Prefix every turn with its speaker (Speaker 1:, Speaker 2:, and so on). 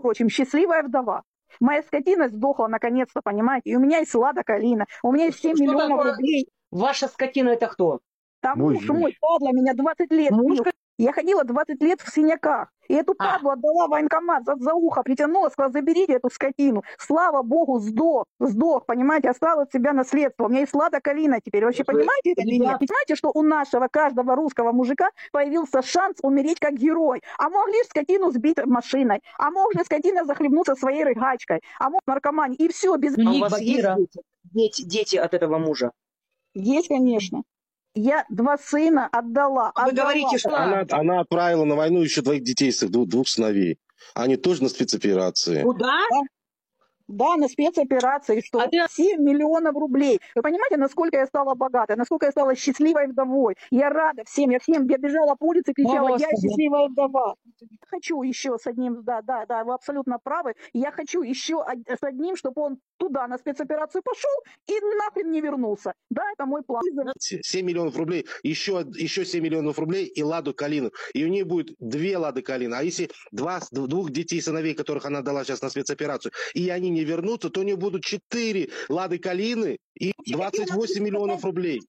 Speaker 1: прочим, счастливая вдова. Моя скотина сдохла наконец-то, понимаете? И у меня есть Лада Калина, у меня есть 7
Speaker 2: Что
Speaker 1: миллионов
Speaker 2: такое?
Speaker 1: рублей.
Speaker 2: Ваша скотина это кто?
Speaker 1: Там муж мой, падла, меня 20 лет
Speaker 2: Муж
Speaker 1: бил. Я ходила 20 лет в синяках. И эту
Speaker 2: А.
Speaker 1: падлу отдала в военкомат за, за ухо, притянула, сказала, заберите эту скотину. Слава богу, сдох, сдох, понимаете, оставил от себя наследство. У меня есть Лада Калина теперь. Вообще
Speaker 2: Вы-
Speaker 1: понимаете это или нет? Понимаете, что у нашего каждого русского мужика появился шанс умереть как герой. А могли скотину сбить машиной, а мог же скотина захлебнуться своей рыгачкой, а мог наркоман. И все, без...
Speaker 2: А у вас есть дети? Дети от этого мужа?
Speaker 1: Есть, конечно. Я два сына отдала.
Speaker 2: А Вы
Speaker 1: отдала.
Speaker 2: говорите, что...
Speaker 3: Она, она отправила на войну еще двоих детей, своих двух, двух сыновей. Они тоже на спецоперации.
Speaker 2: Куда?
Speaker 1: Да, на спецоперации, что
Speaker 2: А ты-
Speaker 1: 7 миллионов рублей. Вы понимаете, насколько я стала богатой, насколько я стала счастливой вдовой. Я рада всем, я всем, я бежала по улице, кричала, я
Speaker 2: Господи.
Speaker 1: счастливая вдова. Хочу еще с одним, да, да, да, вы абсолютно правы. Я хочу еще с одним, чтобы он туда на спецоперацию пошел и нахрен не вернулся. Да, это мой план.
Speaker 3: 7 миллионов рублей, еще, еще 7 миллионов рублей и Ладу Калину. И у нее будет две Лады Калины. А если два, двух детей, сыновей, которых она дала сейчас на спецоперацию, и они не вернутся, то у нее будут 4 Лады Калины и 28 миллионов рублей.